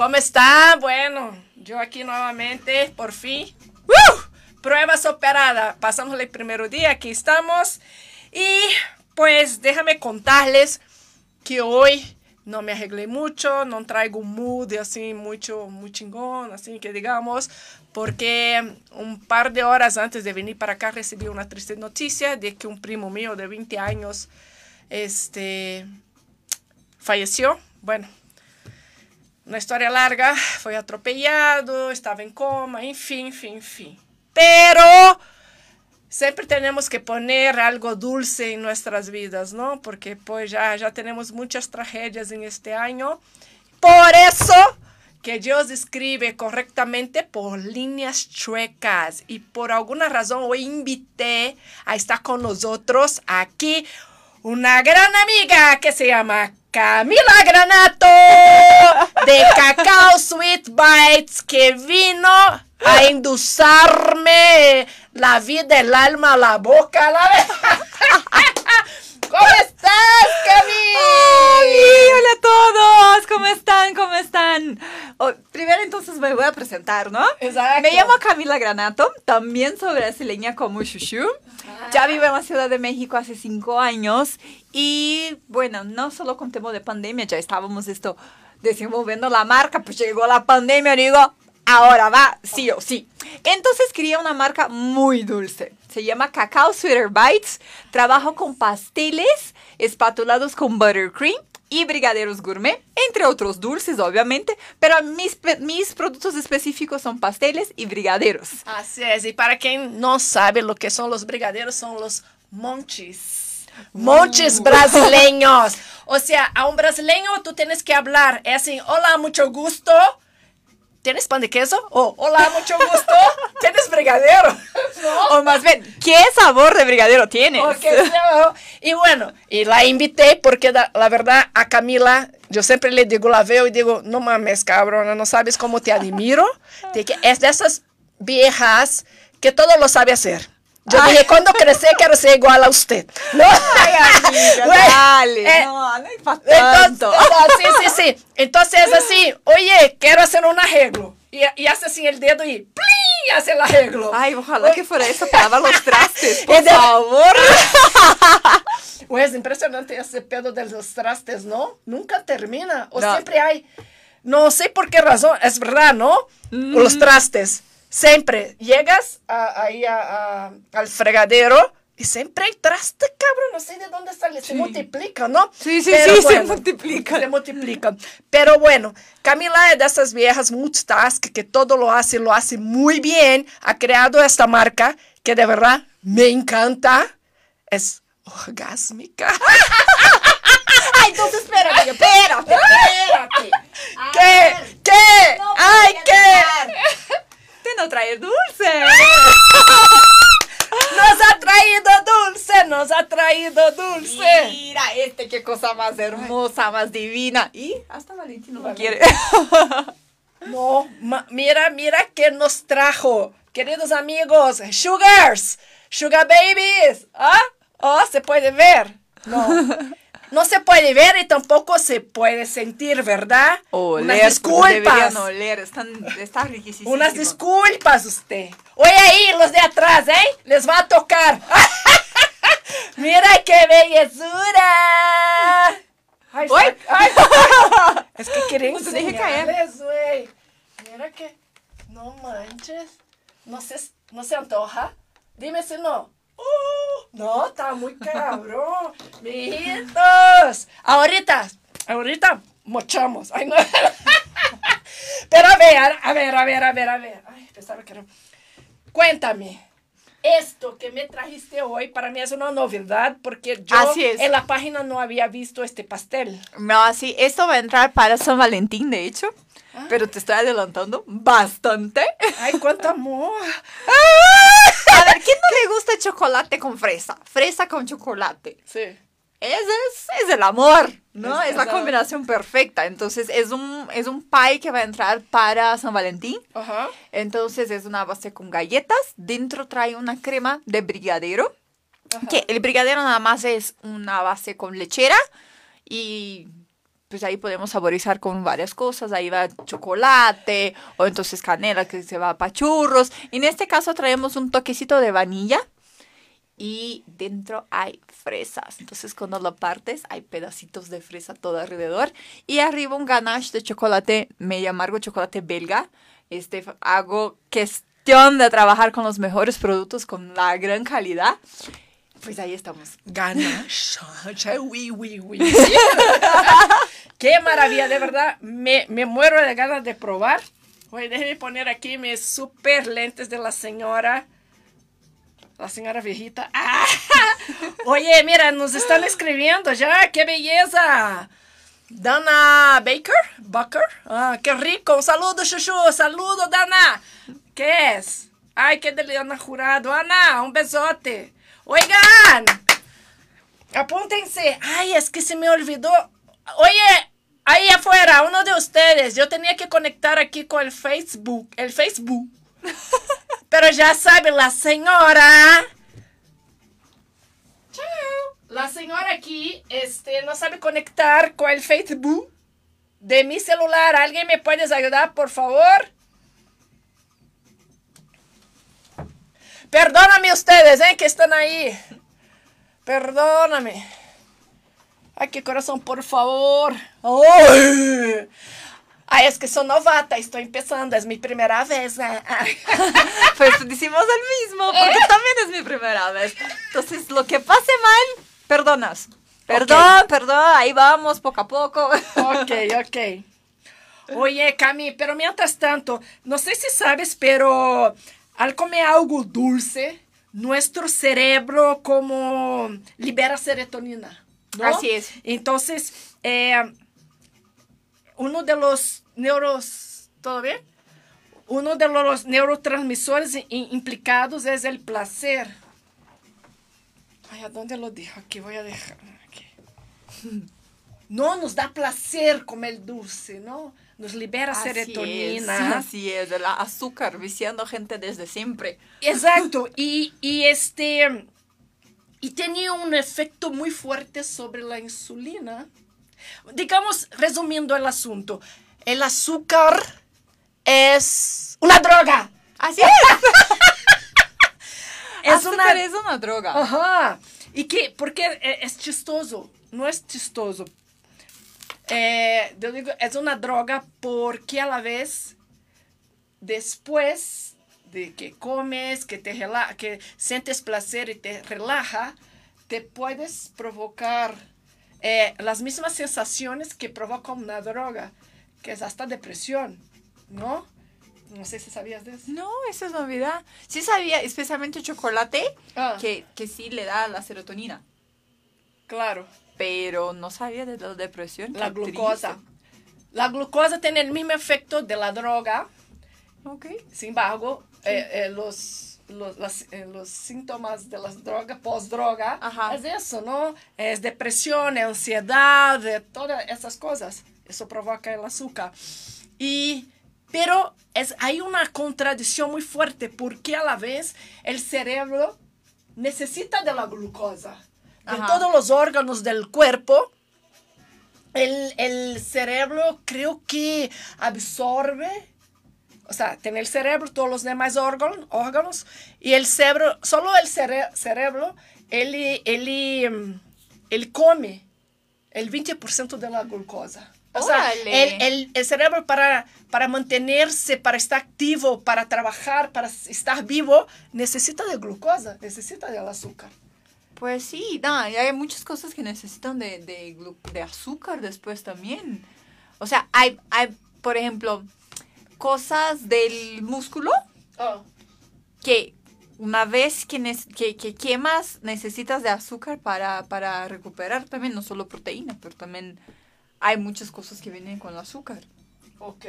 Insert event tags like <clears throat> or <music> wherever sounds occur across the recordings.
¿Cómo están? Bueno, yo aquí nuevamente, por fin. ¡Woo! Prueba superada. Pasamos el primer día, aquí estamos. Y pues déjame contarles que hoy no me arreglé mucho, no traigo un mood así mucho, muy chingón, así que digamos, porque un par de horas antes de venir para acá recibí una triste noticia de que un primo mío de 20 años este, falleció. Bueno, una historia larga, fue atropellado, estaba en coma, en fin, en fin, en fin. Pero siempre tenemos que poner algo dulce en nuestras vidas, ¿no? Porque pues ya, ya tenemos muchas tragedias en este año. Por eso que Dios escribe correctamente por líneas chuecas y por alguna razón hoy invité a estar con nosotros aquí una gran amiga que se llama Camila Granato de Cacao Sweet Bites que vino a endulzarme la vida, el alma, la boca, la <laughs> ¿Cómo estás, Cami? hola a todos, ¿cómo están? ¿Cómo están? Oh, primero entonces me voy a presentar, ¿no? Exacto. Me llamo Camila Granato, también soy brasileña como Chuchu. Ya vivo en la Ciudad de México hace cinco años y bueno, no solo con tema de pandemia, ya estábamos esto desenvolviendo la marca, pues llegó la pandemia y digo, ahora va, sí o sí. Entonces quería una marca muy dulce. Se llama Cacao Sweeter Bites. Trabajo con pasteles espatulados con buttercream y brigaderos gourmet, entre otros dulces, obviamente, pero mis, mis productos específicos son pasteles y brigaderos. Así es, y para quien no sabe lo que son los brigaderos, son los monchis. Monchis uh. brasileños. <laughs> O sea, a un brasileño tú tienes que hablar, es así, hola, mucho gusto. ¿Tienes pan de queso? Oh, hola, mucho gusto. <laughs> ¿Tienes brigadero? <laughs> O más bien, ¿qué sabor de brigadero tienes? y bueno, y la invité porque la, verdad a Camila, yo siempre le digo, la veo y digo, no mames, cabrona, no sabes cómo te admiro. Es de esas viejas que todo lo sabe hacer. Yo dije, cuando crece quiero ser igual a usted. No, Ay, amiga, dale. Eh, no, no hay tanto. sí, sí, sí. Entonces, así, oye, quiero hacer un arreglo. Y, y hace así el dedo y ¡plin! hace el arreglo. Ay, ojalá que fuera eso para lavar los trastes, <laughs> por favor. <laughs> Pues es impresionante ese pedo de los trastes, ¿no? Nunca termina. O siempre hay, no sé por qué razón, es verdad, ¿no? Mm. Los trastes Siempre llegas ahí al fregadero y siempre hay traste, cabrón. No sé de dónde sale. Se multiplica, ¿no? Sí, sí, sí, se multiplica. Se multiplica. Pero bueno, Camila es de esas viejas multitask que todo lo hace, lo hace muy bien. Ha creado esta marca que de verdad me encanta. Es orgásmica. Ay, entonces espérate, espérate, espérate. ¿Qué? ¿Qué? Ay, ¿qué? No traer dulce. <laughs> Nos ha traído dulce, nos ha traído dulce. Mira, este qué cosa más hermosa, más divina. Y hasta Valentino lo quiere. <laughs> No, mira, mira qué nos trajo. Queridos amigos, sugars, sugar babies. ¿Ah? Oh, se puede ver. No. <laughs> no se puede ver y tampoco se puede sentir, ¿verdad? Oler, Unas disculpas. Oler, están, está riquísimo. Unas disculpas usted. Oye ahí, los de atrás, ¿eh? Les va a tocar. <laughs> Mira qué bellezura. Ay, ay, <laughs> es que quieren no deje caer. güey. Mira que, no manches. No se, no se antoja. Dime si no. No, está muy cabrón. <laughs> Mijitos. Ahorita, ahorita mochamos. Ay, no. <laughs> Pero a ver, a ver, a ver, a ver, a ver. Ay, pensaba que era. Cuéntame. Esto que me trajiste hoy para mí es una novedad porque yo en la página no había visto este pastel. No, sí, esto va a entrar para San Valentín, de hecho. Ah. Pero te estoy adelantando bastante. Ay, cuánto amor. <laughs> A ver, ¿quién no le gusta el chocolate con fresa? Fresa con chocolate. Sí. Ese es, es el amor, ¿no? Es, la combinación perfecta. Entonces, es un, es un pie que va a entrar para San Valentín. Ajá. Entonces, es una base con galletas. Dentro trae una crema de brigadero. Que el brigadero nada más es una base con lechera y pues ahí podemos saborizar con varias cosas. Ahí va chocolate o entonces canela que se va para churros. En este caso traemos un toquecito de vanilla y dentro hay fresas. Entonces cuando lo partes hay pedacitos de fresa todo alrededor y arriba un ganache de chocolate medio amargo, chocolate belga. Este hago cuestión de trabajar con los mejores productos con la gran calidad. Pues ahí estamos. Ganache, oui, oui, oui. Qué maravilla, de verdad. Me, me muero de ganas de probar. Oye, déjeme poner aquí mis super lentes de la señora. La señora viejita. ¡Ah! <laughs> Oye, mira, nos están escribiendo ya. ¡Qué belleza! Dana Baker, Bucker. Ah, qué rico. Saludo, Chuchu. Saludo, Dana. ¿Qué es? Ay, qué de Ana Jurado. Ana, un besote. Oigan, apúntense. Es que se me olvidó. Oye, ahí afuera, uno de ustedes, yo tenía que conectar aquí con el Facebook, el Facebook. <laughs> Pero ya sabe, la señora. Chao. La señora aquí, este, no sabe conectar con el Facebook de mi celular. ¿Alguien me puede ayudar, por favor? Perdóname ustedes, ¿eh? Que están ahí. Perdóname. Ay, qué corazón, por favor. ¡Ay! Ay, es que soy novata, estoy empezando, es mi primera vez. ¿eh? <laughs> pues decimos el mismo, porque también es mi primera vez. Entonces, lo que pase mal, perdonas. Perdón, okay. perdón, ahí vamos, poco a poco. Ok, ok. Oye, Cami, pero mientras tanto, no sé si sabes, pero al comer algo dulce, nuestro cerebro como libera serotonina. ¿no? Así es. Entonces, eh, uno de los neuros, ¿todo bien? Uno de los neurotransmisores implicados es el placer. Ay, ¿a dónde lo dejo? Aquí voy a dejar. Aquí. <laughs> No nos da placer comer dulce, ¿no? Nos libera así serotonina. Es, <laughs> así es, el azúcar viciando gente desde siempre. Exacto. Y, y este y tenía un efecto muy fuerte sobre la insulina. Digamos, resumiendo el asunto, el azúcar es una droga. Así es. <laughs> es azúcar una, es una droga. Ajá. ¿Y qué? Porque es chistoso. No es chistoso. Eh, yo digo, es una droga porque a la vez, después de que comes, que te relaja, que sientes placer y te relaja, te puedes provocar eh, las mismas sensaciones que provoca una droga, que es hasta depresión, ¿no? No sé si sabías de eso. No, eso es novedad. Sí sabía, especialmente chocolate, ah. que, que sí le da la serotonina. Claro. Pero no sabía de la depresión. La glucosa. Triste. La glucosa tiene el mismo efecto de la droga. Ok. Sin embargo, eh, eh, los, los, las, eh, los, síntomas de las drogas, post-droga, es eso, ¿no? Es depresión, ansiedad, todas esas cosas. Eso provoca el azúcar. Y, pero es, hay una contradicción muy fuerte porque a la vez el cerebro necesita de la glucosa. De Ajá. todos los órganos del cuerpo, el, el cerebro creo que absorbe o sea, tiene el cerebro, todos los demás órganos, órganos y el cerebro, solo el cere cerebro, él, él, él come el 20% de la glucosa. O sea, el, el, el, cerebro para, para mantenerse, para estar activo, para trabajar, para estar vivo, necesita de glucosa, necesita del azúcar. Pues sí, no, y hay muchas cosas que necesitan de, de, de azúcar después también. O sea, hay, hay, por ejemplo, cosas del músculo oh. que una vez que, que, que, quemas necesitas de azúcar para, para recuperar también, no solo proteína, pero también hay muchas cosas que vienen con el azúcar. Ok.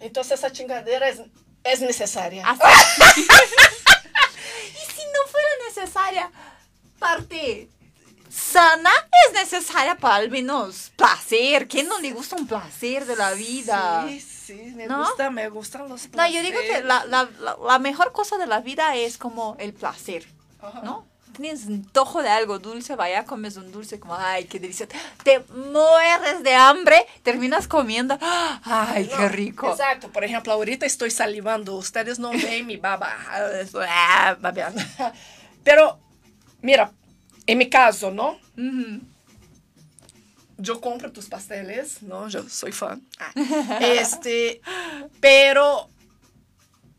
Entonces esa chingadera es, es necesaria. <laughs> y si no fuera necesaria, parte sana es necesaria para al menos placer. ¿Quién no le gusta un placer de la vida? Sí, sí, me ¿No? gusta, me gustan los placeres. No, yo digo que la, la, la, mejor cosa de la vida es como el placer, Ajá. ¿no? tienes antojo de algo dulce, vaya, comes un dulce como, ay, qué delicioso. Te mueres de hambre, terminas comiendo, ay, qué rico. Exacto. Por ejemplo, ahorita estoy salivando. Ustedes no ven mi baba. <laughs> babeando. Pero, mira, en mi caso, ¿no? Ujú. Yo compro tus pasteles, ¿no? Yo soy fan. Ah. <laughs> Este, pero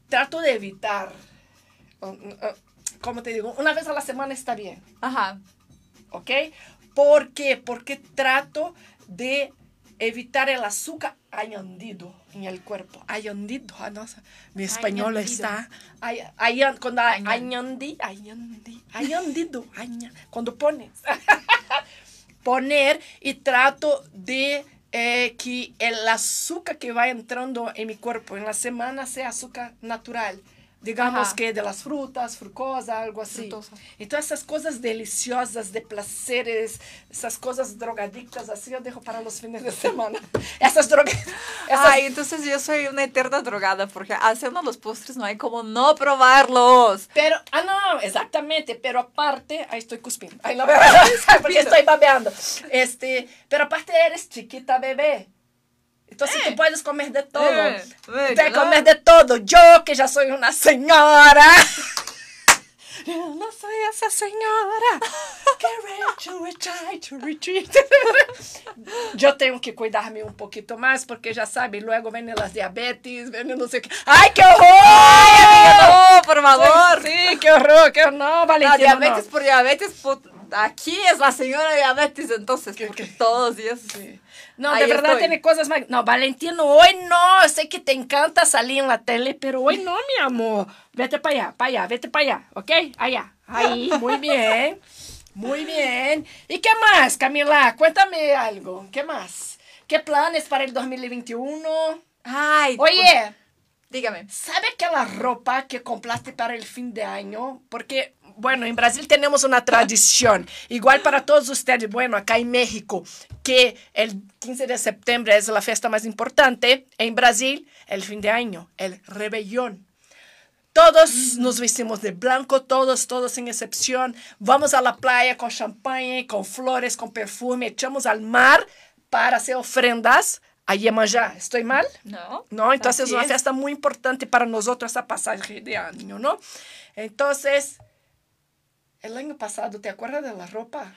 trato de evitar, como te digo, una vez a la semana está bien, Ajá. ¿ok? ¿Por qué? Porque trato de evitar el azúcar añadido en el cuerpo. Añadido, ah, no, mi español Añadido. está... ay- añan- cuando añandi, añadido, aña- cuando pones. <laughs> poner y trato de eh, que el azúcar que va entrando en mi cuerpo en la semana sea azúcar natural. Digamos Ajá. que de las frutas, frucosa, algo así. Frutosa. Entonces esas cosas deliciosas, de placeres, esas cosas drogadictas así, yo dejo para los fines de semana. <laughs> Esas drogas... esas- Ay, entonces yo soy una eterna drogada porque haciendo los postres no hay como no probarlos. Pero, ah, no, exactamente, pero aparte, ahí estoy cuspiendo. Ay, no, <laughs> porque estoy babeando. Este, pero aparte eres chiquita bebé. Entonces tú puedes comer de todo. Eh, bueno, Puedes ¿no? comer de todo. Yo, que ya soy una señora. Yo no soy esa señora. Que recho, retry to retreat. Yo tengo que cuidarme un poquito más porque ya sabe, luego vienen las diabetes, vienen no sé qué. ¡Ay, qué horror! No, por favor. Sí, qué horror, qué horror. No, La Valentina, diabetes no. por diabetes, put- aquí es la señora diabetes, entonces, ¿Qué- porque qué? todos los días. Sí. No, Ahí de verdad estoy. tiene cosas más. No, Valentino, hoy no. Sé que te encanta salir en la tele, pero hoy no, mi amor. Vete para allá, para allá, vete para allá, ¿ok? Allá. Ahí, muy bien. Muy bien. ¿Y qué más, Camila? Cuéntame algo. ¿Qué más? ¿Qué planes para el 2021? Ay, Oye, dígame. ¿sabe aquela ropa que compraste para el fin de año? Porque, bueno, en Brasil tenemos una tradición, igual para todos ustedes, bueno, acá en México, que el 15 de septiembre es la fiesta más importante, en Brasil, el fin de año, el rebelión. Todos nos vestimos de blanco, todos, todos sin excepción. Vamos a la playa con champagne, con flores, con perfume, echamos al mar para hacer ofrendas a Iemanjá. ¿Estoy mal? No. ¿no? Entonces es una es. fiesta muy importante para nosotros esa pasaje de año, ¿no? Entonces, el año pasado, ¿te acuerdas de la ropa?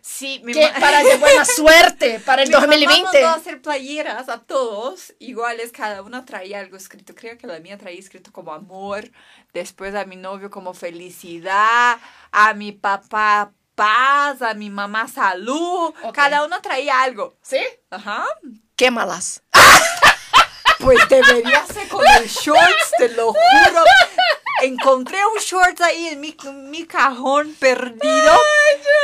Sí, mi Que para de <laughs> buena suerte, para el Mi mamá 2020. mandó a hacer playeras a todos, iguales, cada una traía algo escrito. Creo que la mía traía escrito como amor, después a mi novio como felicidad, a mi papá paz, a mi mamá salud. Cada uno traía algo. ¿Sí? Ajá. Quémalas. <laughs> Pues debería ser con el shorts, te lo juro. Encontré un shorts ahí en mi, mi cajón perdido.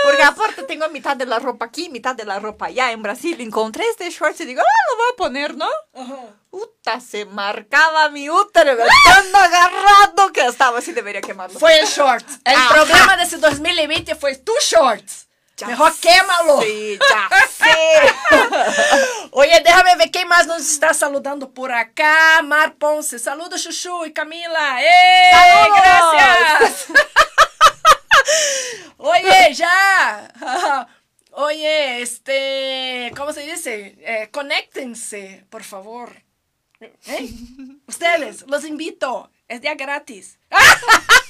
porque aparte tengo mitad de la ropa aquí, mitad de la ropa allá en Brasil. Encontré este shorts y digo, ah, lo voy a poner, ¿no? Puta, se marcaba mi útero, me tan agarrado que estaba así, debería quemarlo. Fue el short. El Ajá. problema de ese 2020 fue tu shorts. Ya sé. Oye, déjame ver quem mais nos está saludando por acá. Mar Ponce. Saludos, Chuchu y Camila. ¡Saludos! ¡Gracias! Oye, ya. Oye, este, ¿cómo se dice? Eh, conéctense, por favor. ¿Eh? <laughs> Ustedes, los invito. Es día gratis. <laughs>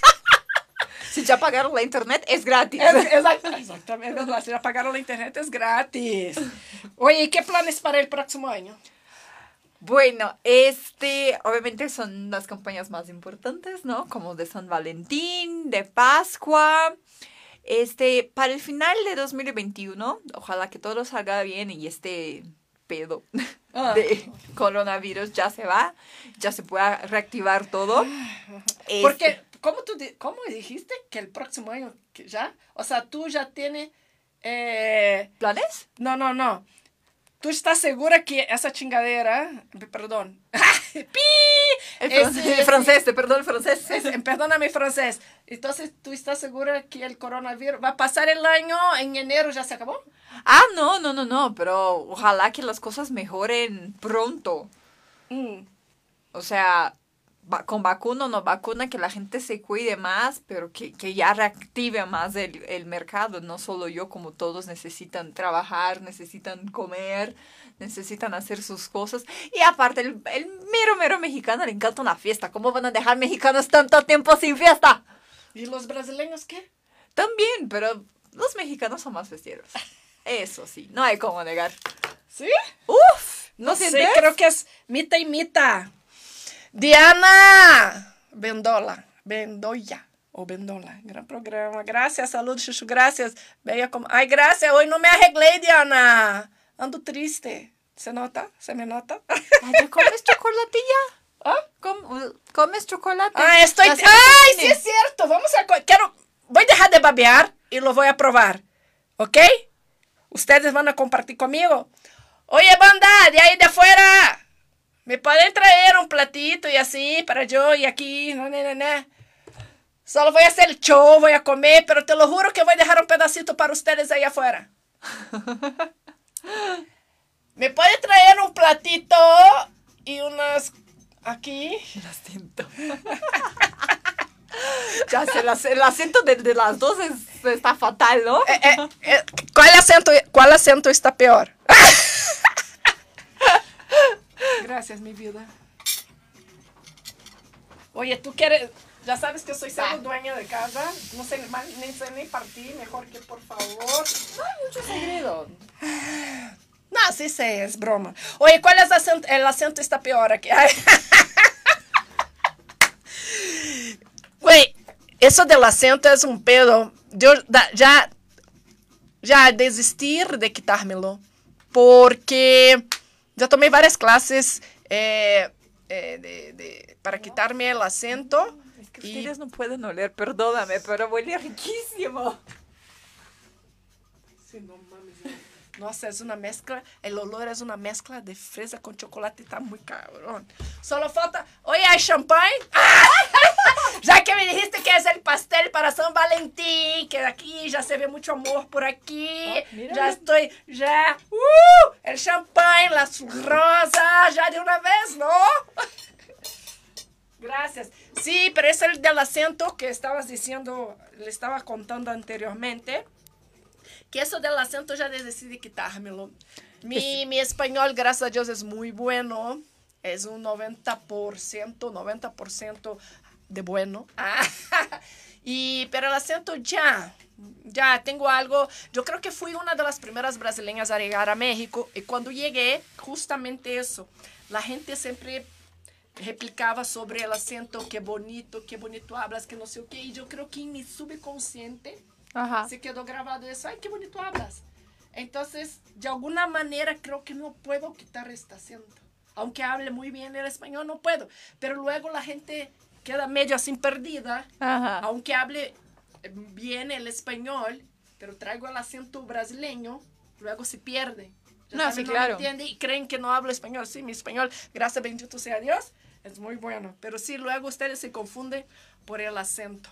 Si ya pagaron la internet, es gratis. Es- exact- exactamente. Si ya pagaron la internet, es gratis. Oye, ¿y qué planes para el próximo año? Bueno, este, obviamente son las campañas más importantes, ¿no? Como de San Valentín, de Pascua. Este, para el final de 2021, ojalá que todo salga bien y este pedo Ah. de coronavirus ya se va, ya se pueda reactivar todo. Porque, Este, ¿cómo, tú, ¿cómo dijiste que el próximo año ya? O sea, tú ya tienes... eh, ¿Planes? no, no, no. ¿Tú estás segura que esa chingadera... Perdón. <laughs> ¡Pi! El, fran- el francés, te perdón el francés. <laughs> es- perdóname francés. Entonces, ¿tú estás segura que el coronavirus va a pasar el año en enero ya se acabó? Ah, no, no, no, no, pero ojalá que las cosas mejoren pronto. Mm. O sea, va- con vacuna o no vacuna, que la gente se cuide más, pero que, que ya reactive más el, el mercado. No solo yo, como todos necesitan trabajar, necesitan comer, necesitan hacer sus cosas. Y aparte, el, el mero, mero mexicano le encanta una fiesta. ¿Cómo van a dejar mexicanos tanto tiempo sin fiesta? ¿Y los brasileños qué? También, pero los mexicanos son más festeros. <laughs> Eso sí, no hay como negar. ¿Sí? Uf, No, ¿no sé, creo que es mitad y mitad. Diana Bendola, Bendoya o Bendola, gran programa. Gracias, saludos, Chuchu, gracias. Bella como, ay, gracias, hoy no me arreglé, Diana. Ando triste. ¿Se nota? ¿Se me nota? Ay, ¿ya ¿Comes chocolatilla? <laughs> ¿Ah? Com- ¿Comes chocolate? Ah, estoy. La semana ¡Ay, sí es cierto! Vamos a. Quiero. Voy a dejar de babear y lo voy a probar. ¿Ok? Ustedes van a compartir conmigo. Oye, banda, de ahí de afuera. ¿Me pueden traer un platito y así para yo y aquí? No, no, no, no. Solo voy a hacer el show, voy a comer, pero te lo juro que voy a dejar un pedacito para ustedes ahí afuera. <laughs> ¿Me puede traer un platito y unas aquí? El acento. <laughs> ya sé, el, ac- el acento de, de las dos es- está fatal, ¿no? Eh, eh, eh, ¿cuál, acento, ¿Cuál acento está peor? <laughs> Gracias, mi vida. Oye, tú quieres. Ya sabes que soy solo dueña de casa. No sé, ni sé ni partir. Mejor que por favor. mucho segredo. No, sí sé, es broma. Oye, ¿cuál es el acento? El acento está peor aquí. Güey, eso del acento es un pedo. Yo ya, ya desistir de quitármelo. Porque ya tomé varias clases eh, eh, de, de- para quitarme el acento. Es que Y- ustedes no pueden oler, perdóname, pero huele riquísimo. Sí, no. Nossa, es una mezcla, el olor es una mezcla de fresa con chocolate, está muy cabrón. Solo falta, oye, ¿hay champagne? <laughs> Ya que me dijiste que es el pastel para San Valentín, que aquí ya se ve mucho amor por aquí. Ah, mira. ya estoy, ya, uh, el champagne, las rosas, ya de una vez, ¿no? <laughs> Gracias. Sí, pero es el del acento que estabas diciendo, le estaba contando anteriormente. Que eso del acento ya decidí quitármelo. Mi, mi español, gracias a Dios, es muy bueno. Es un 90%, 90% de bueno. Ah, <laughs> y, pero el acento ya, ya tengo algo. Yo creo que fui una de las primeras brasileñas a llegar a México. Y cuando llegué, justamente eso. La gente siempre replicaba sobre el acento, qué bonito, qué bonito hablas, que no sé qué. Y yo creo que en mi subconsciente Ajá. se quedó grabado eso. Ay, qué bonito hablas. Entonces, de alguna manera creo que no puedo quitar este acento. Aunque hable muy bien el español, no puedo. Pero luego la gente queda medio así perdida. Ajá. Aunque hable bien el español, pero traigo el acento brasileño, luego se pierde. Ya No, sí, me claro. entiende y creen que no hablo español. Sí, mi español, gracias bendito sea Dios, es muy bueno. Pero sí, luego ustedes se confunden por el acento.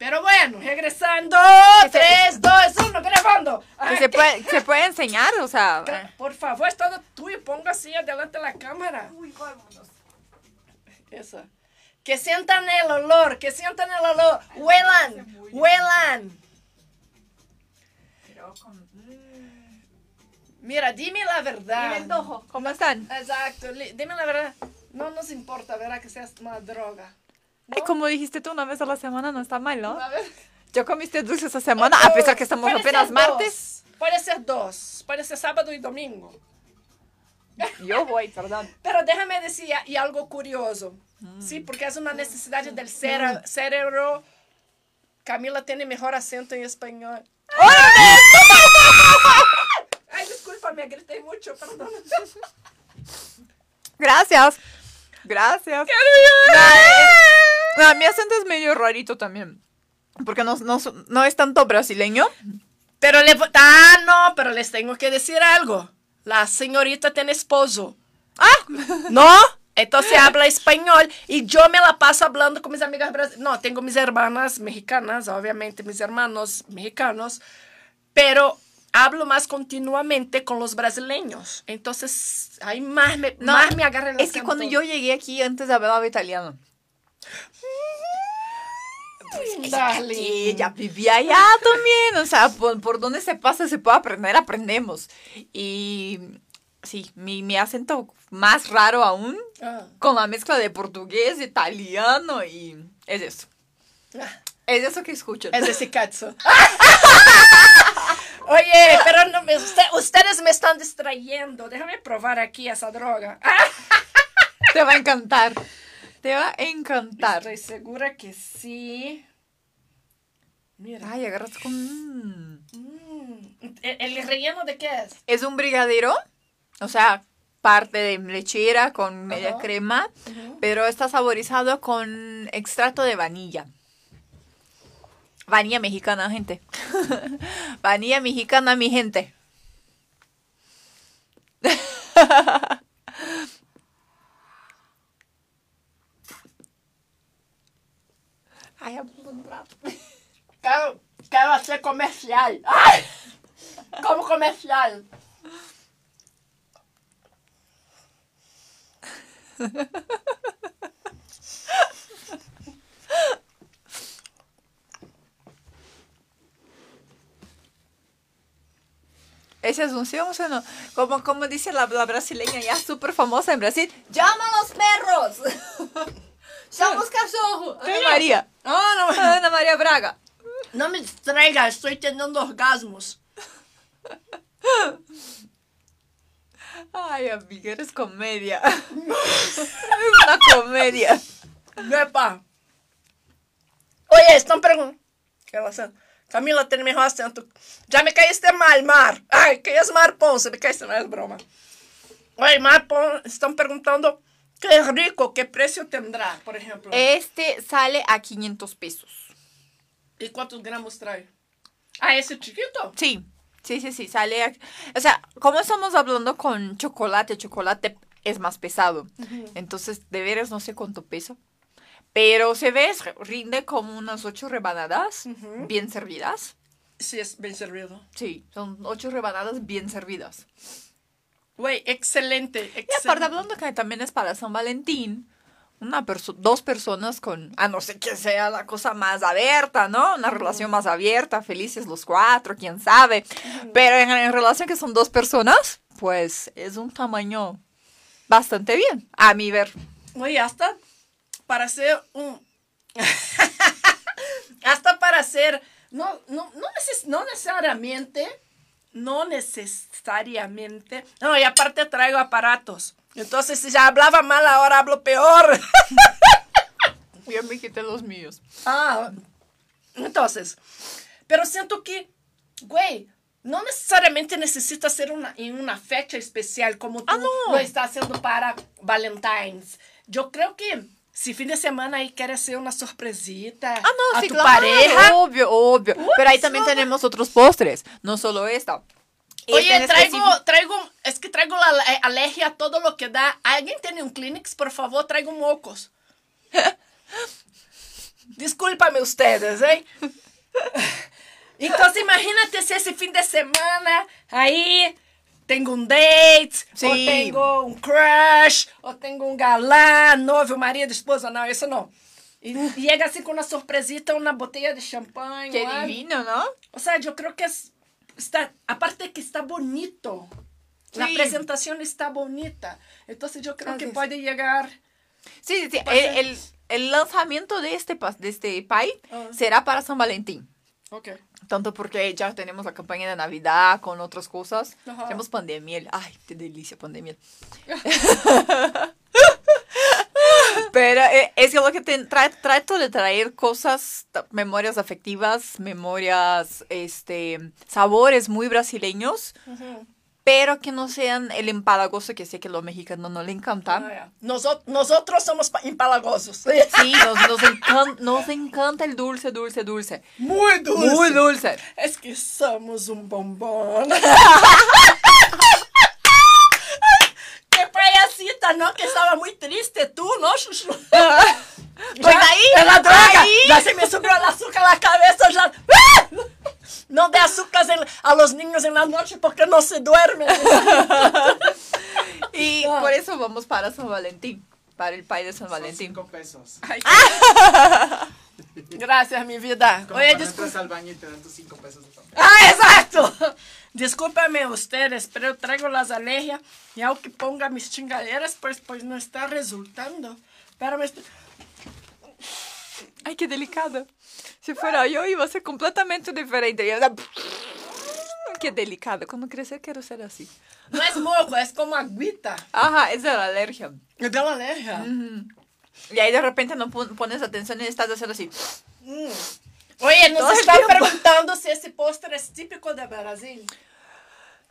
Pero bueno, regresando. Que se- 3, 2, 1, grabando. Ay, se, puede, se puede enseñar, o sea. gra- Por favor, es todo tuyo. Ponga así adelante la cámara. Uy, vámonos. Eso. Que sientan el olor, que sientan el olor. Huelan, huelan. Pero con- mm. Mira, dime la verdad. Dime el ojo, ¿cómo están? Exacto, dime la verdad. No nos importa, ¿verdad? Que seas una droga. ¿No? Como dijiste tú, una vez a la semana no está mal, ¿no? A ver. Yo comiste dulce esa semana, a pesar que estamos apenas martes. Puede ser dos. Puede ser sábado y domingo. Yo voy, perdón. <laughs> Pero déjame decir y algo curioso. Mm. Sí, porque es una necesidad del cere- cerebro. Camila tiene mejor acento en español. Ay, discúlpame, grité mucho, perdón. <laughs> Gracias. Gracias. No, mi acento es medio rarito también. Porque no, no, no es tanto brasileño. Pero le, ah, no, pero les tengo que decir algo. La señorita tiene esposo. Ah, ¿No? Entonces habla español y yo me la paso hablando con mis amigas brasileñas. No, tengo mis hermanas mexicanas, obviamente mis hermanos mexicanos, pero hablo más continuamente con los brasileños. Entonces, ahí más me, No, más me agarra el es que cuando yo llegué aquí antes hablaba italiano. Pues Dale. Sí, ya vivía allá también, o sea, por, por donde se pasa se puede aprender, aprendemos. Y sí, mi, mi acento más raro aún, Ah. con la mezcla de portugués, italiano y es eso. Ah. Es eso que escuchan. Es ese cazzo. <laughs> <laughs> Oye, pero no me- usted- ustedes me están distrayendo. Déjame probar aquí esa droga. Te va a encantar. Te va a encantar. Estoy segura que sí. Mira. Ay, agarras con... mm. ¿El, el relleno de qué es? Es un brigadero, o sea, parte de lechera con media crema, pero está saborizado con extracto de vanilla. Vanilla mexicana, gente. <laughs> vanilla mexicana, mi gente. <laughs> Ay, abundante. Quero, quero ser comercial. Ai! Como comercial. Ese es un sí, un sí, no. Como, como dice la, la brasileña, ya súper famosa en Brasil. ¡Llama a los perros! <laughs> ¡Somos cachorro! Ana ¿Qué? María. Ah, não, Ana María Braga. não me distraiga, estou tendo orgasmos. Ay, amiga, eres comedia. Una <laughs> comedia. Epa. Oye, estão perguntando. Camila, tem meu acento. Já me caíste mal, Mar. Ai, que és Mar Ponce? Me caíste mal, es broma. Oi, Mar Ponce. Estão perguntando que rico, que preço tendrá, por exemplo. Este sale a 500 pesos. E quantos gramos trae? Ah, esse chiquito? Sí, sí, sí, sí, sale a... O sea, como estamos hablando con chocolate, chocolate es más pesado. Entonces, de veras no sé cuánto peso. Pero se ve, rinde como unas ocho rebanadas bien servidas. Sí, es bien servido. Sí, son ocho rebanadas bien servidas. Güey, excelente, Y excelente. aparte, hablando que también es para San Valentín, una perso dos personas con, a no ser que sea la cosa más abierta, ¿no? Una relación más abierta, felices los cuatro, quién sabe. Pero en, en relación que son dos personas, pues es un tamaño bastante bien, a mi ver. Güey, hasta para ser un... <laughs> hasta para ser... No, no, no, neces- no necesariamente... No necesariamente... No, y aparte traigo aparatos. Entonces, si ya hablaba mal, ahora hablo peor. <laughs> Yo me quité los míos. Ah, entonces, pero siento que, güey, no necesariamente necesita ser una, en una fecha especial como tú Ah, no. lo estás haciendo para Valentine's. Yo creo que si fin de semana ahí quieres hacer una sorpresita Ah, no, a sí, tu claro. pareja. Obvio, obvio. Pero ahí también no. tenemos otros postres, no solo esta. Oye, traigo, específico- traigo, es que traigo la ale- alergia a todo lo que da. ¿Alguien tiene un Kleenex? Por favor, traigo mocos. <laughs> Discúlpame ustedes, ¿eh? <laughs> Entonces, imagínate si ese fin de semana ahí tengo un date, o Sí. tengo un crush, o tengo un galán, novio, marido, esposa. No, eso no. Y llega así con una sorpresita, una botella de champán. Qué o algo. divino, ¿no? O sea, yo creo que es, está, aparte de que está bonito, la Sí. presentación está bonita. Entonces yo creo Así que es. puede llegar. Sí, sí, sí. Puede El, ser. el- el lanzamiento de este, pas- de este pie Ah. será para San Valentín. Ok. Tanto porque ya tenemos la campaña de Navidad con otras cosas. Ajá. Tenemos pandemia. Ay, qué delicia, pandemia. <laughs> Pero eh, es que lo que te, tra- trato de traer cosas, memorias afectivas, memorias, este, sabores muy brasileños, pero que no sean el empalagoso que sé que a los mexicanos no le encanta. Ah, nosotros somos pa- empalagosos. Sí, nos, nos, encan- nos encanta el dulce, dulce, dulce. Muy dulce. Muy dulce. Es que somos un bombón. <laughs> ¿no? Que estaba muy triste tú, ¿no, Chuchu? <laughs> Pues ahí, es la droga. ahí. Ya se me subió el azúcar a la cabeza. Ya. No dé azúcar en- a los niños en la noche porque no se duermen. <laughs> Y Ah. por eso vamos para San Valentín. para el pay de San Son Valentín. cinco pesos. Ay, <laughs> Gracias, mi vida. Como Oye, disculpa. al baño y te dan tus cinco pesos de papel. Ah, exacto. Discúlpame ustedes, pero eu traigo las alergias y aunque ponga mis chingaderas, pues, pues no está resultando. Pero me estoy- Ay, qué delicado. Si fuera yo, iba a ser completamente diferente. Yo- Qué delicado. Cuando crecer quiero ser así. No es moco, es como agüita. Ajá, es de la alergia. Es de la alergia. Y ahí de repente no pon- pones atención y estás haciendo así. Mm. Oye, nos Todo están preguntando si ese postre es típico de Brasil.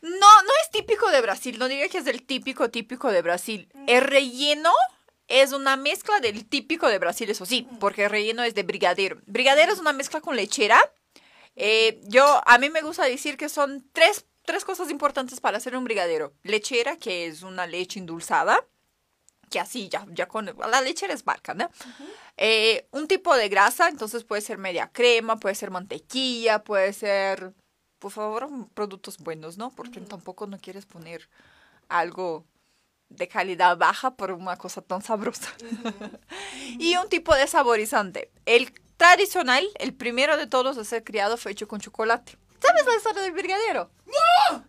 No, no es típico de Brasil. No diría que es el típico, típico de Brasil. El relleno es una mezcla del típico de Brasil, eso sí, porque el relleno es de brigadero. Brigadero es una mezcla con lechera. Eh, yo, a mí me gusta decir que son tres, tres cosas importantes para hacer un brigadero. Lechera, que es una leche endulzada, que así ya, ya con... La lechera es barca, ¿no? Eh, un tipo de grasa, entonces puede ser media crema, puede ser mantequilla, puede ser, por favor, productos buenos, ¿no? Porque tampoco no quieres poner algo de calidad baja por una cosa tan sabrosa. <laughs> y un tipo de saborizante. El tradicional, el primero de todos a ser criado fue hecho con chocolate. ¿Sabes la historia del brigadero?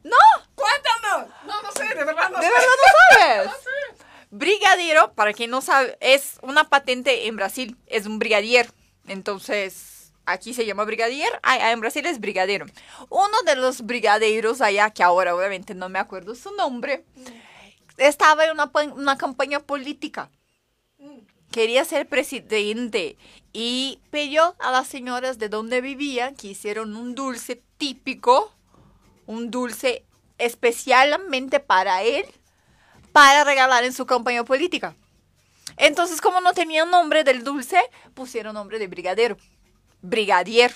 ¿No? Cuéntanos. No, no sé, de verdad no ¿De sé. verdad no sabes? <laughs> No sé. Brigadero, para quien no sabe, es una patente en Brasil, es un brigadier. Entonces, aquí se llama brigadier, ah, ah, en Brasil es brigadero. Uno de los brigadeiros allá, que ahora obviamente no me acuerdo su nombre, estaba en una, campaña política. Quería ser presidente y pidió a las señoras de donde vivían que hicieron un dulce típico, un dulce especialmente para él, para regalar en su campaña política. Entonces, como no tenían nombre del dulce, pusieron nombre de brigadero. Brigadier.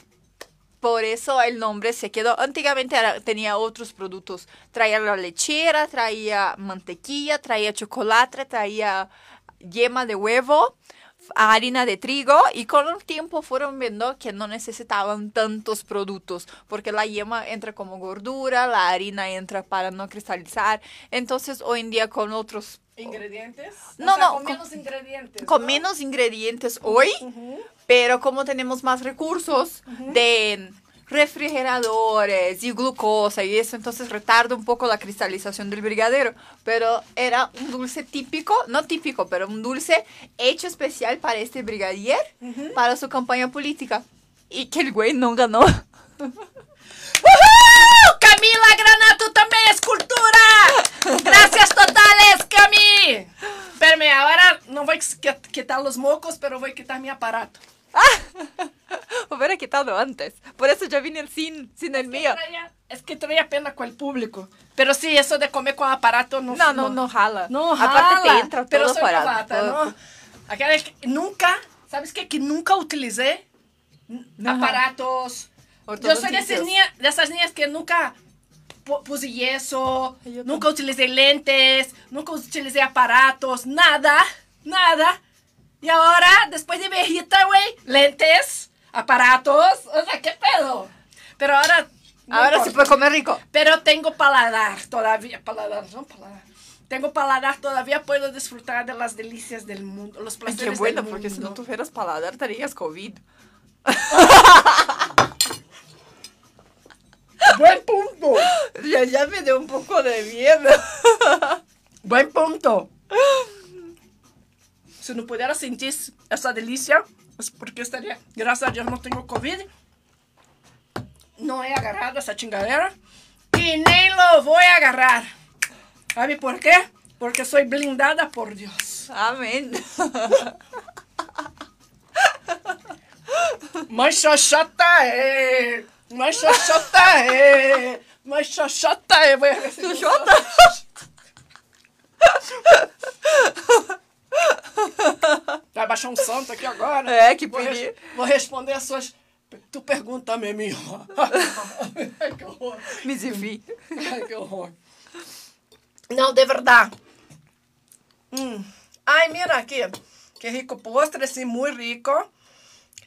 Por eso el nombre se quedó. Antiguamente tenía otros productos. Traía la lechera, traía mantequilla, traía chocolate, traía yema de huevo, harina de trigo y con el tiempo fueron viendo que no necesitaban tantos productos porque la yema entra como gordura, la harina entra para no cristalizar. Entonces hoy en día con otros ¿Ingredientes? No, O sea, no, Con con- menos ingredientes. con ¿no? menos ingredientes hoy, pero como tenemos más recursos de refrigeradores y glucosa y eso, entonces retarda un poco la cristalización del brigadero. Pero era un dulce típico, no típico, pero un dulce hecho especial para este brigadier, para su campaña política. Y que el güey no ganó. <laughs> ¡Uhú! Camila Granato también es cultura. Gracias totales, Cami. Espérame, ahora no voy a qui- quitar los mocos, pero voy a quitar mi aparato. <laughs> Hubiera quitado antes. Por eso yo vine sin, sin el mío. Traía- es que traía pena con el público. Pero sí, eso de comer con aparato no No, no, no jala. No, Aparte te jala. entra pero todo soy para novata, todo. ¿no? Aquella que nunca, ¿sabes qué? Que nunca utilicé aparatos. Yo soy de esas, niñas, de esas niñas que nunca pu- puse yeso, nunca utilicé lentes, nunca utilicé aparatos, nada, nada. Y ahora, después de viejita, güey, lentes, aparatos, o sea, ¿qué pedo? Pero ahora... no Ahora importa. se puede comer rico. Pero tengo paladar todavía, paladar, no paladar. Tengo paladar todavía, puedo disfrutar de las delicias del mundo, los Ay, placeres qué bueno, del porque si no tuvieras paladar estarías COVID. <laughs> Buen punto, Ya, ya me dio un poco de miedo. buen punto. Si no pudiera sentir esa delicia, es porque estaría, gracias a Dios no tengo COVID. No he agarrado esa chingadera y ni lo voy a agarrar. ¿Sabe por qué? Porque soy blindada por Dios. Amén. Mais xoxota é. Mais xoxota é. Mais xoxota é. Vai- Xoxota? Vai baixar um santo aqui agora. É, que vou, res- vou responder as suas. Tu pergunta mesmo. <laughs> Ai, que horror. Me desvi. Ai, que horror. Não, de verdade. Hum. Ai, mira aqui. Que rico postre, assim, muito rico.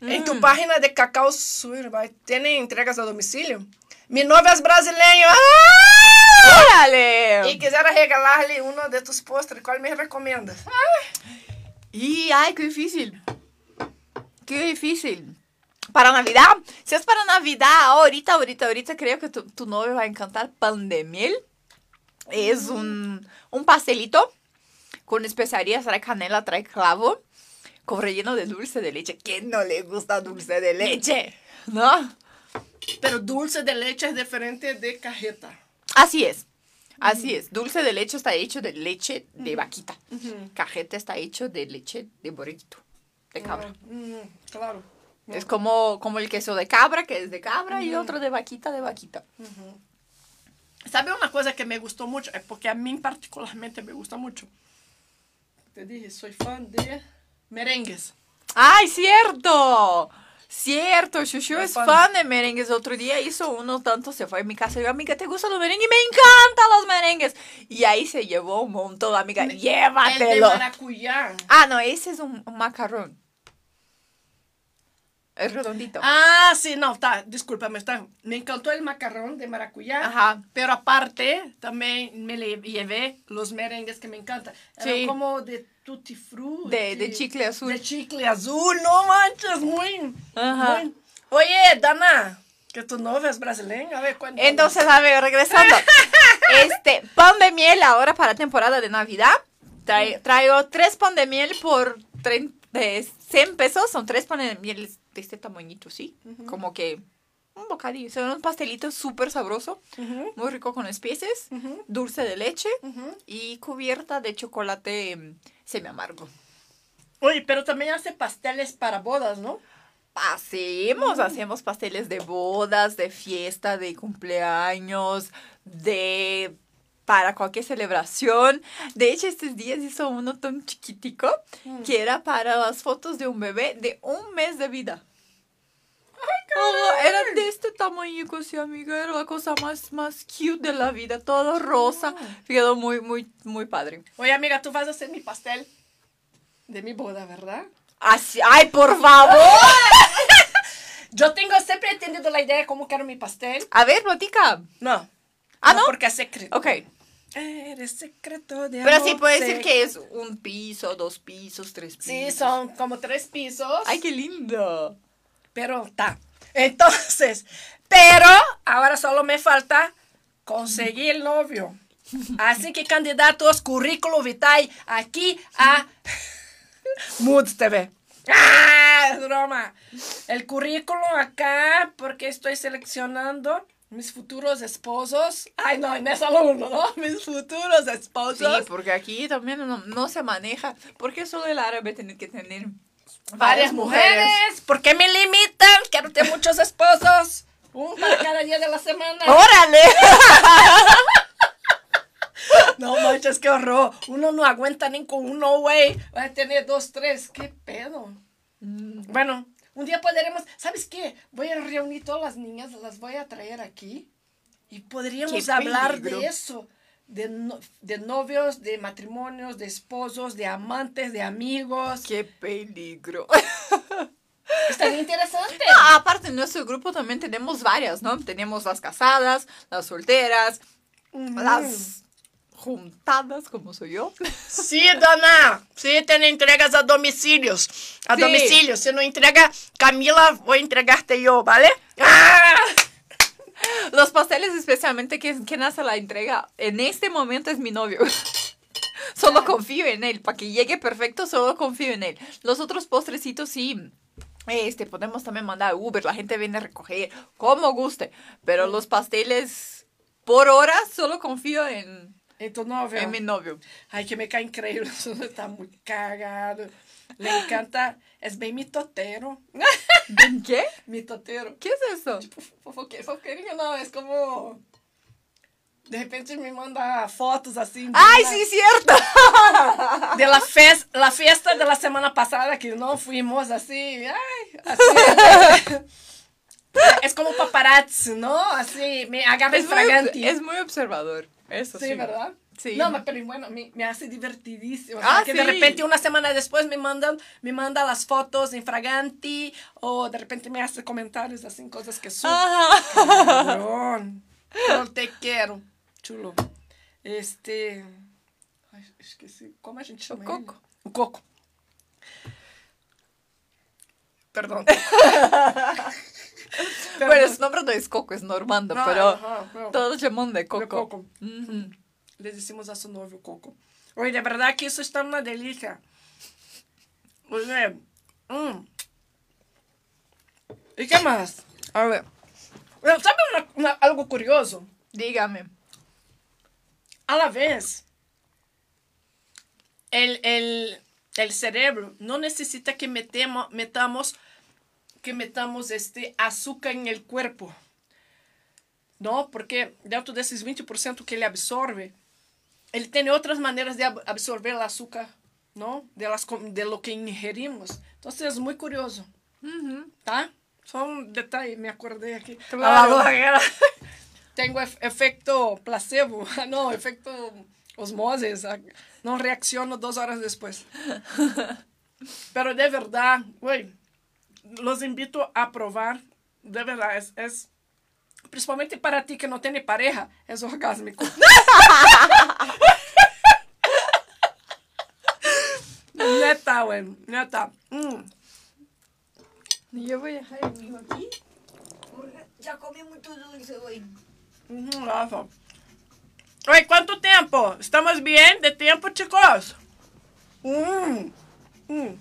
Em tu página de Cacau Sur, vai, tem entregas a domicílio? Mi novio es brasileño. ¡Ah! ¡Órale! Y quisiera regalarle uno de tus postres. ¿Cuál me recomiendas? Y, ay, qué difícil. Qué difícil. Para Navidad, si es para Navidad, ahorita, ahorita, ahorita, creo que tu, tu novio va a encantar pan de miel. Es un, un pastelito con especiarías, trae canela, trae clavo, con relleno de dulce de leche. ¿Quién no le gusta dulce de leche? ¿No? Pero dulce de leche es diferente de cajeta. Así es. Así es. Dulce de leche está hecho de leche de vaquita. Cajeta está hecho de leche de borreguito, de cabra. Mm, claro. Es como, como el queso de cabra, que es de cabra, y otro de vaquita, de vaquita. ¿Sabe una cosa que me gustó mucho? Eh, Porque a mí particularmente me gusta mucho. Te dije, soy fan de merengues. ¡Ay, cierto! Cierto, Chuchu Es fan. de merengues. Otro día hizo uno tanto, se fue a mi casa y dijo, amiga, ¿te gustan los merengues? Me encantan los merengues. Y ahí se llevó un montón, amiga, El de llévatelo. maracuyá. Ah, no, ese es un, un macarrón. Es redondito. Ah, sí, no, está, discúlpame, está. Me encantó el macarrón de maracuyá. Ajá. Pero aparte, también me le llevé los merengues que me encantan. Sí. como de tutti frutti. De- de chicle azul. De chicle azul, no manches, muy. Ajá. muy- Oye, Dana, que tu novia es brasileña, a ver, cuéntame. Entonces, a ver, regresando. <laughs> Este, pan de miel ahora para temporada de Navidad. Trae- traigo tres pan de miel por 30, de 100 pesos. Son tres pan de miel de este tamañito, ¿sí? Como que un bocadillo. Son un pastelito súper sabroso. Muy rico con especies. ujú, Dulce de leche. Y cubierta de chocolate mm, semi amargo. Oye, pero también hace pasteles para bodas, ¿no? Hacemos, hacemos pasteles de bodas, de fiesta, de cumpleaños, de para cualquier celebración. De hecho, estos días hizo uno tan chiquitico que era para las fotos de un bebé de un mes de vida. Oh, era de este tamaño, sí, amiga. Era la cosa más, más cute de la vida. Todo rosa. Quedó muy, muy, muy padre. Oye, amiga, tú vas a hacer mi pastel de mi boda, ¿verdad? Así, ¡ay, por favor! <laughs> Yo tengo siempre he tenido la idea de cómo quiero mi pastel. A ver, platica. No. ¿Ah, no? Porque es secreto. Ok. Eres secreto de Pero amor, sí puede decir que es un piso, dos pisos, tres pisos. Sí, son como tres pisos. ¡Ay, qué lindo! Pero está. Entonces, pero ahora solo me falta conseguir novio. Así que candidatos, currículo vitae aquí a Mood TV. ¡Ah! Es broma. El currículo acá, porque estoy seleccionando mis futuros esposos. Ay, no, no es uno, ¿no? Mis futuros Sí, esposos. porque aquí también no, no se maneja. ¿Por qué solo el árabe tiene que tener varias mujeres. ¿Por qué me limitan? Quiero tener muchos esposos. Un para cada día de la semana. ¡Órale! <laughs> No manches, qué horror. Uno no aguanta ni con uno, güey. Va a tener dos, tres. ¿Qué pedo? Bueno, un día podremos. ¿Sabes qué? Voy a reunir todas las niñas, las voy a traer aquí. Y podríamos Qué hablar peligro. de eso. De, no- de novios, de matrimonios, de esposos, de amantes, de amigos. ¡Qué peligro! Estaría interesante. Aparte, en nuestro grupo también tenemos varias, ¿no? Tenemos las casadas, las solteras, las juntadas, como soy yo. Sí, dona. Sí, tiene entregas a domicilios. A Sí. domicilio. Si no entrega Camila, voy a entregarte yo, ¿vale? ¡Ah! Los pasteles, especialmente, que quien hace la entrega en este momento es mi novio. <laughs> Solo confío en él. Para que llegue perfecto, solo confío en él. Los otros postrecitos sí. Este, podemos también mandar Uber, la gente viene a recoger, como guste. Pero los pasteles, por hora, solo confío en, ¿Y tu novio? en mi novio. Ay, que me cae increíble. <laughs> Eso está muy cagado. Le encanta. Es bien mitotero. ¿En qué? <laughs> mitotero. ¿Qué es eso? Fofoque- Fofoquerillo no, es como... De repente me manda fotos así. de ¡Ay, una- sí, cierto! <laughs> De la, la fiesta de la semana pasada que no fuimos así. Ay, así. <laughs> es como paparazzi, ¿no? Así, me agarra Es muy, es muy observador. Eso sí. Sí, ¿verdad? Sí. No, pero bueno, me, me hace divertidísimo. O Ah, sea, que de sí. repente una semana después me mandan, me manda las fotos infraganti o de repente me hace comentarios así, cosas que son. No te quiero. Chulo. Este. Ai, esqueci. Como a gente chama O Coco. ele? O Coco. Perdón. Bueno, su nombre no es Coco, es Normando, No, pero ajá, pero- todos llaman de Coco. De Coco. Le decimos a su novio Coco. Oye, de verdad que eso está una delicia. Oye, mm. ¿y qué más? A ver. ¿Sabe una- una- algo curioso? Dígame. A la vez, el, el, el cerebro no necesita que metemos, metamos, que metamos este azúcar en el cuerpo. No, porque dentro de esos 20% que ele absorbe, ele tem outras maneiras de ab- absorver o açúcar, não? De, las, de lo que ingerimos. Então, é muito curioso, tá? Só um detalhe, me acordei aqui. Claro. Ah, <laughs> Tengo ef- efecto placebo, <laughs> não, efecto osmosis. ah, Não reacciono duas horas depois. <laughs> Pero de verdade, los invito a provar. De verdade, es, es principalmente para ti que no tiene pareja, es orgásmico. neta, güey, neta. Mm. Yo voy a dejar el mío aquí. Ya comí mucho dulce hoy. Ujú, Rafa. Oye, ¿cuánto tiempo? ¿Estamos bien de tiempo, chicos? Mm, mm.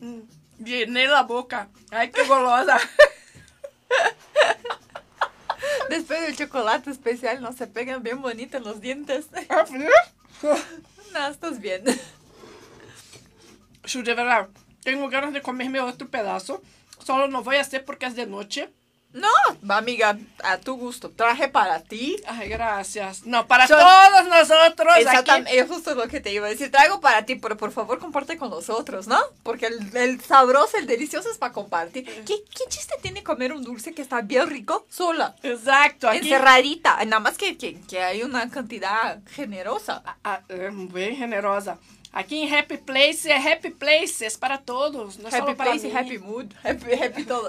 Mm, Llené la boca. Ay, qué golosa. <laughs> Después del chocolate especial, no se pegan bien bonitos los dientes. Ah. No, estás bien. Chu, de verdad, tengo ganas de comerme otro pedazo. Solo no voy a hacer porque es de noche. No, va, amiga, a tu gusto. Traje para ti. Ay, gracias. No, para todos nosotros. Exactamente, es justo lo que te iba a decir. Traigo para ti, pero por favor comparte con nosotros, ¿no? Porque el, el sabroso, el delicioso es para compartir. ¿Qué, ¿Qué chiste tiene comer un dulce que está bien rico sola? Exacto, aquí. Encerradita. Nada más que, que, que hay una cantidad generosa. Ah, é, bem generosa. Aqui em Happy Place é Happy Places para todos, no es Happy place mí. happy mood. Happy, happy todo.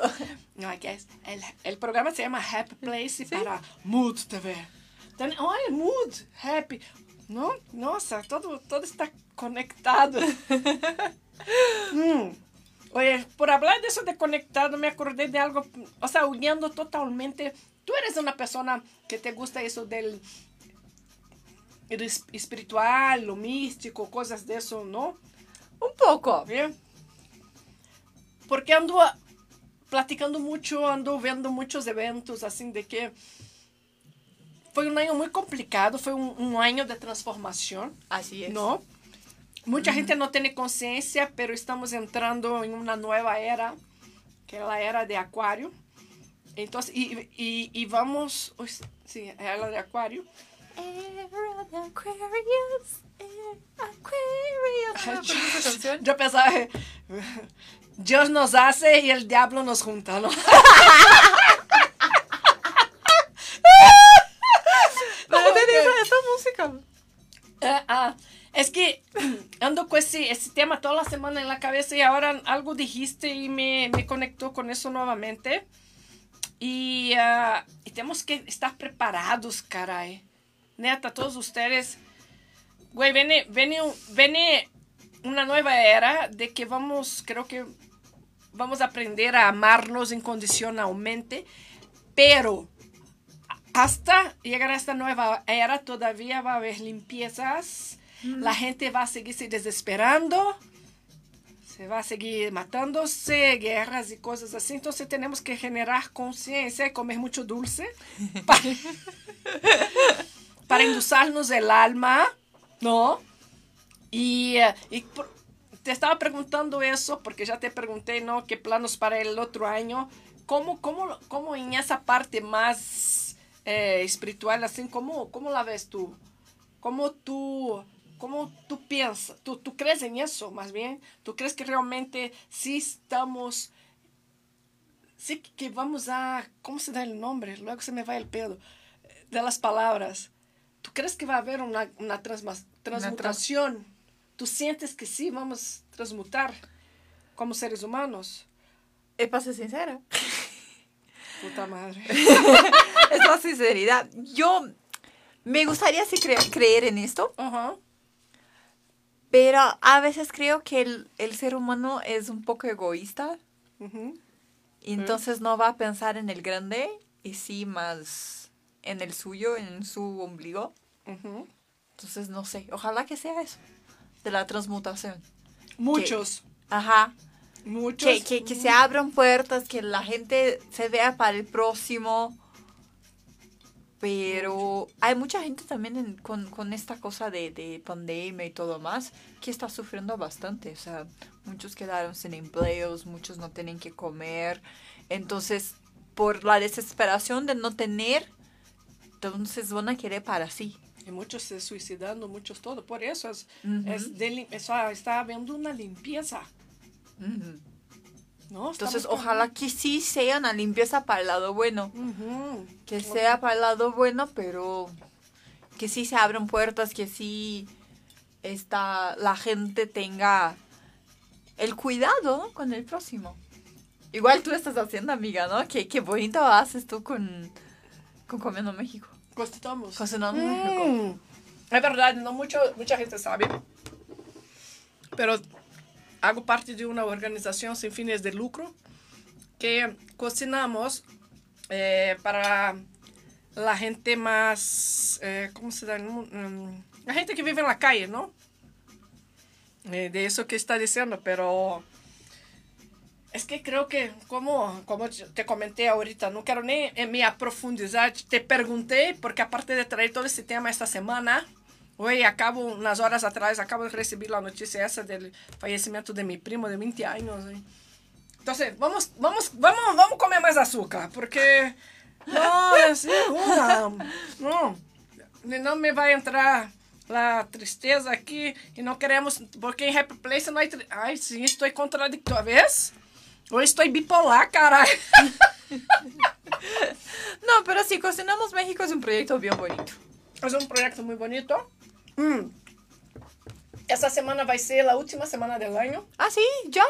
No, aquí es- el, el programa se llama Happy Place para Mood TV. Então, olha, Mood, Happy. Não, nossa, todo, todo está conectado. <laughs> Hum. Oye, por hablar de eso de conectado, me acordé de algo, o sea, uniendo totalmente. Tú eres una persona que te gusta eso del espiritual, lo místico, cosas de eso, ¿no? Un poco. Bien. Porque ando a- platicando mucho, ando vendo muchos eventos, assim, de que foi um ano muito complicado, foi um, um ano de transformação, Así es. ¿no? Mucha gente no tiene conciencia, pero estamos entrando en una nueva era, que es la era de Acuario. Entonces, y, y, y vamos, uy, sí, es la de Acuario. Era Aquarius, era Aquarius. ¿No me acuerdo esa canción? Yo pensaba, eh, <laughs> Dios nos hace y el diablo nos junta, ¿no? <laughs> Música. Ah, es que <clears throat> ando con ese, ese tema toda la semana en la cabeza y ahora algo dijiste y me, me conectó con eso nuevamente. Y, ah, y tenemos que estar preparados, caray. Neta, todos ustedes. Güey, viene, viene, viene una nueva era de que vamos, creo que vamos a aprender a amarnos incondicionalmente, pero hasta llegar a esta nueva era todavía va a haber limpiezas, la gente va a seguirse desesperando, se va a seguir matándose, guerras y cosas así, entonces tenemos que generar conciencia y comer mucho dulce <laughs> para, endulzarnos el alma, ¿no? Y, eh, y te estaba preguntando eso porque ya te pregunté, ¿no? ¿Qué planos para el otro año? ¿Cómo, cómo, cómo en esa parte más eh, espiritual, así, cómo, cómo la ves tú? ¿Cómo tú, cómo tú piensas? ¿Tú, ¿Tú crees en eso, más bien? ¿Tú crees que realmente sí estamos... Sí que vamos a... ¿Cómo se da el nombre? Luego se me va el pedo. De las palabras. ¿Tú crees que va a haber una, una transmutación? ¿Tú sientes que sí vamos a transmutar como seres humanos? Es para ser sincera. Puta madre. <laughs> es la sinceridad. Yo me gustaría sí cre- creer en esto, Ajá. Pero a veces creo que el, el ser humano es un poco egoísta. Ujú. Y entonces no va a pensar en el grande y sí más en el suyo, en su ombligo. Entonces no sé, ojalá que sea eso, de la transmutación. Muchos, Ajá, muchos. que, que, que se abran puertas, que la gente se vea para el próximo. Pero hay mucha gente también en- con, con esta cosa de, de pandemia y todo más que está sufriendo bastante. O sea, muchos quedaron sin empleos, muchos no tienen que comer. Entonces, por la desesperación de no tener, entonces van a querer para sí. Y muchos se suicidando, muchos todo. Por eso es, de eso está habiendo una limpieza. Entonces, ojalá que sí sea una limpieza para el lado bueno. Que sea para el lado bueno, pero que sí se abran puertas, que sí esta, la gente tenga el cuidado con el próximo. Igual tú estás haciendo, amiga, ¿no? Qué, qué bonito haces tú con, con Comiendo México. Cocinamos. México. Mm. Es verdad, no mucho, mucha gente sabe. Pero hago parte de una organización sin fines de lucro que cocinamos eh, para la gente más, eh, ¿cómo se da? Mm, La gente que vive en la calle, ¿no? Eh, de eso que está diciendo, pero es que creo que, como, como te comenté ahorita, no quiero ni eh, me aprofundizar, te pregunté, porque aparte de traer todo este tema esta semana, hoy acabo, unas horas atrás, acabo de recibir la noticia esa del fallecimiento de mi primo de 20 años. ¿eh? Entonces, vamos, vamos, vamos, vamos comer más azúcar, porque no, es una, no, no me va a entrar la tristeza aquí y no queremos, porque en Happy Place hay, tri- ay, sim, estou contradictório, ¿ves? Hoy estoy bipolar, caray. <laughs> No, pero sí, Cocinamos México es un proyecto bien bonito. Es un proyecto muy bonito. Mm. Esta semana vai ser la última semana del año. Ah, sí, ya.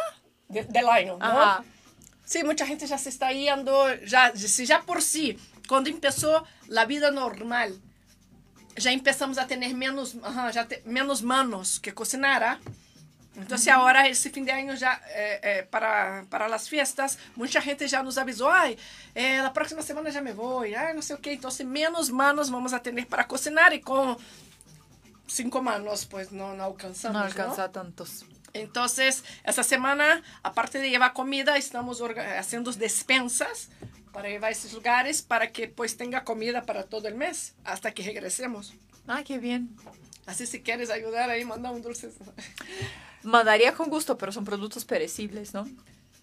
de- del año, ¿no? Ajá. Sí, mucha gente ya se está yendo, ya, si ya por sí, cuando empezó la vida normal, ya empezamos a tener menos, ajá, ya te- menos manos que cocinar. ¿Ah? Entonces ahora, ese fin de año ya, eh, eh, para, para las fiestas, mucha gente ya nos avisó, ay, eh, la próxima semana ya me voy, ay, no sé qué, entonces menos manos vamos a tener para cocinar y con cinco manos, pues no, no alcanzamos. No ¿no? alcanza tantos. Entonces, esta semana, aparte de llevar comida, estamos haciendo despensas para llevar a esses lugares para que pues tenga comida para todo el mes hasta que regresemos. Ah, qué bien. Así si quieres ayudar ahí, manda un dulce. Mandaría con gusto, pero son productos perecibles, ¿no?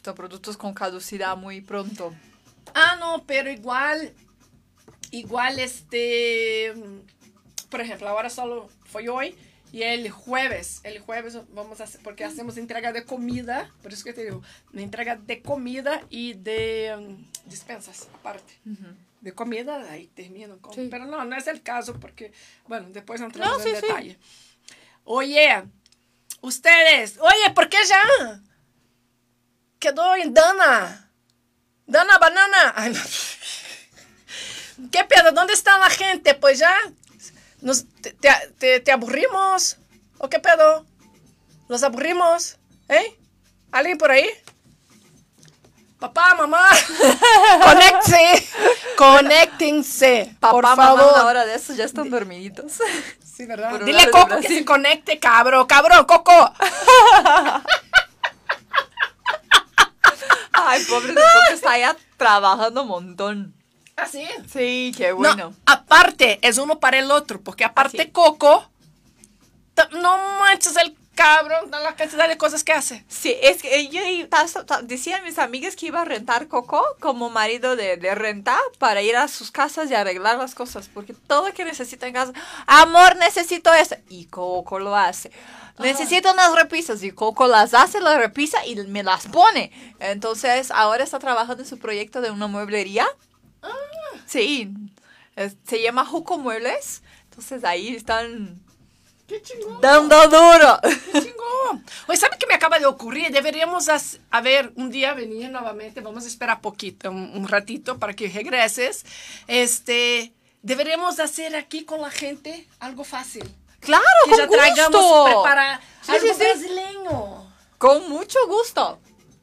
Son productos con caducidad muy pronto. Ah, no, pero igual, igual este, por ejemplo, ahora solo fue hoy y el jueves, el jueves vamos a hacer, porque hacemos entrega de comida, por eso que te digo, entrega de comida y de mm, despensas aparte. De comida, ahí termino con... Sí. Pero no, no es el caso porque, bueno, después entramos No, en sí, sí. detalle. Oye, ustedes, oye, ¿por qué ya? Quedó en Dana. Dana Banana. Ay, no. <laughs> ¿Qué pedo? ¿Dónde está la gente? Pues ya. Nos, te, te- aburrimos? ¿O qué pedo? ¿Los aburrimos? ¿Eh? ¿Alguien por ahí? Papá, mamá. <laughs> Conéctense. <laughs> Conéctense. Papá, por mamá, favor. a la hora de eso ya están dormiditos. Sí, ¿verdad? Por Dile a Coco que se conecte, cabrón. Cabrón, Coco. <laughs> Ay, pobre de Coco está allá trabajando un montón. ¿Así? Sí, qué No, bueno. aparte, es uno para el otro, porque aparte sí. Coco, no manches el cabrón, la cantidad de cosas que hace. Sí, es que yo ta- decían mis amigas que iba a rentar Coco como marido de, de renta para ir a sus casas y arreglar las cosas, porque todo que necesita en casa, amor, necesito eso, y Coco lo hace. Necesito unas repisas y Coco las hace, las repisa y me las pone. Entonces, ahora está trabajando en su proyecto de una mueblería. Sí, es- se llama Juco Muebles. Entonces ahí están ¡Qué chingón! dando duro. ¡Qué chingón! Oye, ¿sabe qué me acaba de ocurrir? Deberíamos, a ver, un día venir nuevamente, vamos a esperar poquito, un, un ratito para que regreses. Este, deberíamos hacer aquí con la gente algo fácil. Claro, que con traigamos gusto. preparar Sí, algo sí, sí. brasileño. Con mucho gusto.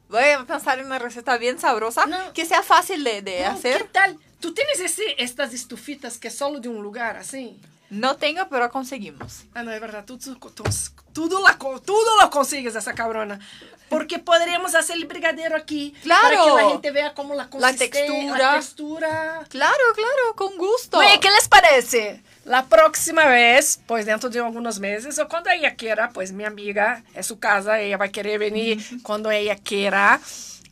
Voy a pensar en una receta bien sabrosa No. que sea fácil de, de Não, hacer. que tal? Tu tens esse, estas estufitas que solo de um lugar, assim? No tengo, pero conseguimos. Ah, não, é verdade. Tudo, tudo, tudo, lá, tudo lo consigues, essa cabrona. Porque poderíamos fazer el brigadeiro aqui. Claro. Para que a gente vea como la La textura. La textura. Claro, claro, con gusto. Oye, ¿qué les parece? La próxima vez, pues dentro de algunos meses, o cuando ella quiera, pues mi amiga, es su casa, ella va a querer venir cuando ella quiera.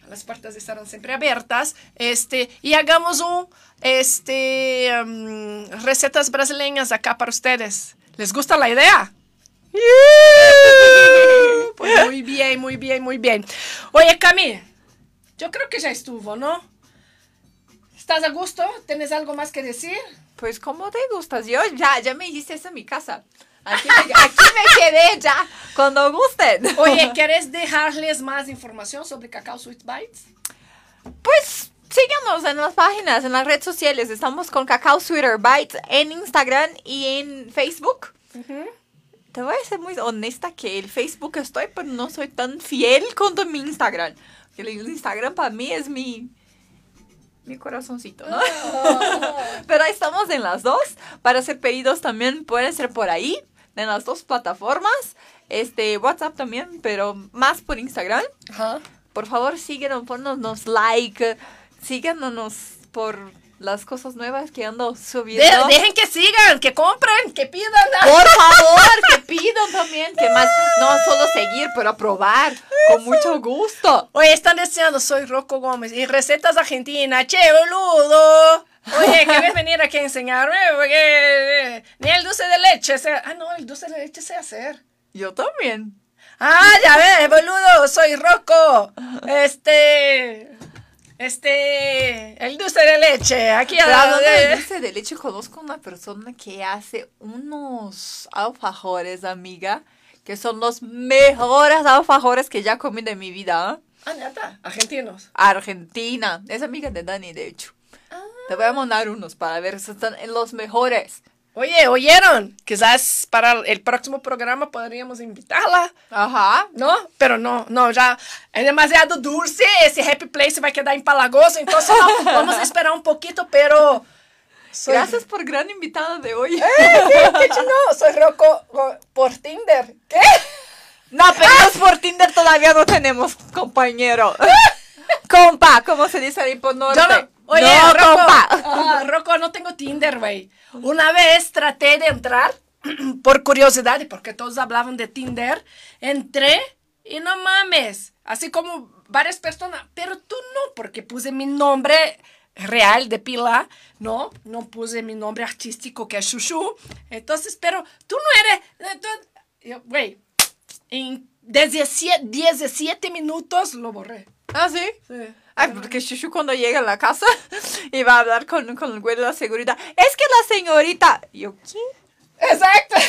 Las puertas estarán siempre abiertas. Este, y hagamos un, este, um, recetas brasileñas acá para ustedes. ¿Les gusta la idea? Pues muy bien, muy bien, muy bien. Oye, Cami, yo creo que ya estuvo, ¿no? ¿Estás a gusto? ¿Tienes algo más que decir? Pues como te gustas. Yo ya, ya me dijiste eso en mi casa. Aquí me, <laughs> aquí me quedé ya. Cuando gusten. Oye, ¿quieres dejarles más información sobre Cacao Sweet Bites? Pues síganos en las páginas, en las redes sociales. Estamos con Cacao Sweeter Bites en Instagram y en Facebook. Te voy a ser muy honesta que el Facebook estoy, pero no soy tan fiel con mi Instagram. El Instagram para mí es mi mi corazoncito, ¿no? <laughs> pero ahí estamos en las dos. Para hacer pedidos también pueden ser por ahí, en las dos plataformas. Este, WhatsApp también, pero más por Instagram. Ajá. Por favor, síguenos, ponnos like, síganos por las cosas nuevas que ando subiendo. De- dejen que sigan, que compren, que pidan. <laughs> Por favor, que pidan también, que más, no solo seguir, pero aprobar, con mucho gusto. Oye, están diciendo, soy Rocco Gómez y recetas argentinas, che, boludo. Oye, <laughs> ¿quieres venir aquí a enseñarme? Porque eh, ni el dulce de leche. Ah, no, el dulce de leche sé hacer. Yo también. Ah, ya ves, boludo, soy Rocco. <laughs> Este... Este... El dulce de leche, aquí Pero al lado hablando de dulce de leche, conozco una persona que hace unos alfajores, amiga, que son los mejores alfajores que ya comí de mi vida. ¿eh? Ah, neta, argentinos. Argentina. Es amiga de Dani, de hecho. Te voy a mandar unos para ver si están en los mejores. Oye, ¿oyeron? Quizás para el próximo programa podríamos invitarla. Ajá. ¿No? Pero no, no, ya es demasiado dulce. Ese Happy Place va a quedar empalagoso. Entonces, no, <laughs> vamos a esperar un poquito, pero. Soy, Gracias por gran invitada de hoy. ¿Qué no? Soy Rocco Ro- por Tinder. ¿Qué? No, pero por Tinder todavía no tenemos compañero. <laughs> Compa, ¿cómo se dice ahí por norte? Yo no. Oye, no, Rocco. compa. Ah, Rocco, no tengo Tinder, güey. Una vez traté de entrar <clears throat> por curiosidad y porque todos hablaban de Tinder. Entré y no mames. Así como varias personas. Pero tú no, porque puse mi nombre real de pila, ¿no? No puse mi nombre artístico que es Chuchu. Entonces, pero tú no eres. Güey, en 17, 17 minutos lo borré. <laughs> ¿Ah, sí? Sí. Ay, porque Shushu cuando llega a la casa <laughs> y va a hablar con, con el güey de la seguridad. Es que la señorita... Yo, ¿qué? Exacto. <laughs>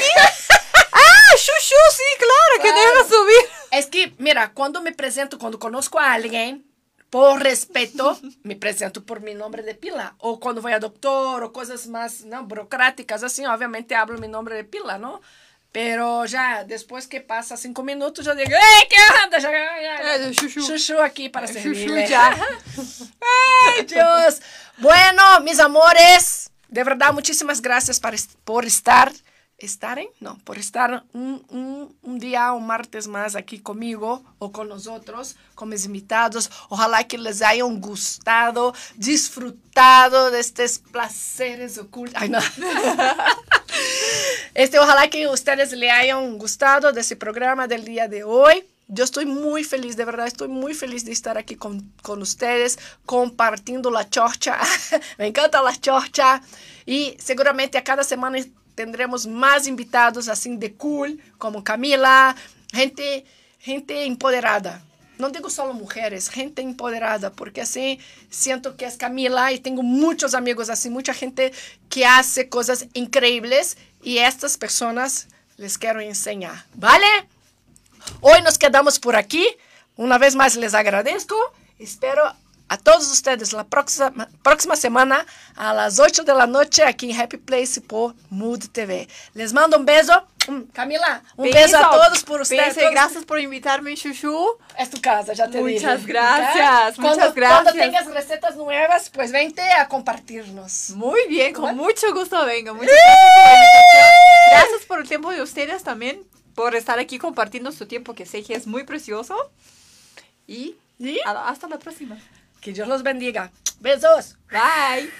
Ah, Shushu, sí, claro, que Claro. deja subir. Es que, mira, cuando me presento, cuando conozco a alguien, por respeto, me presento por mi nombre de pila. O cuando voy a doctor o cosas más ¿no? burocráticas, así, obviamente hablo mi nombre de pila, ¿no? Pero ya, después que pasa cinco minutos, yo digo, ¡Ey, qué onda! Ya, ya, ya. Chuchu. Chuchu aquí para Chuchu servirle. ya. <laughs> ¡Ay, Dios! Bueno, mis amores, de verdad, muchísimas gracias por, est- por estar, ¿estarem? No, por estar un, un, un día, un martes más aquí conmigo o con nosotros, con mis invitados. Ojalá que les hayan gustado, disfrutado de estos placeres ocultos. Ay, no. <laughs> Este, ojalá que ustedes le hayan gustado de ese programa del día de hoy. Yo estoy muy feliz, de verdad, estoy muy feliz de estar aquí con, con ustedes, compartiendo la chorcha. <laughs> Me encanta la chorcha. Y seguramente a cada semana tendremos más invitados así de cool, como Camila, gente, gente empoderada. No digo solo mujeres, gente empoderada, porque así siento que es Camila y tengo muchos amigos así, mucha gente que hace cosas increíbles y estas personas les quiero enseñar, ¿vale? Hoy nos quedamos por aquí. Una vez más les agradezco. Espero a todos ustedes la próxima, próxima semana a las 8 de la noche aquí en Happy Place por Mood TV. Les mando un beso. Mm, Camila, un beso, a todos por ustedes. Beso gracias por invitarme, Chuchu. Es tu casa, ya te dije. Muchas gracias, Cuando- muchas gracias. Cuando tengas recetas nuevas, pues vente a compartirnos. Muy bien, con mucho gusto vengo. Muchas gracias por la. Gracias por el tiempo de ustedes también, por estar aquí compartiendo su tiempo, que sé que es muy precioso. Y hasta la próxima. Que Dios los bendiga. Besos. Bye.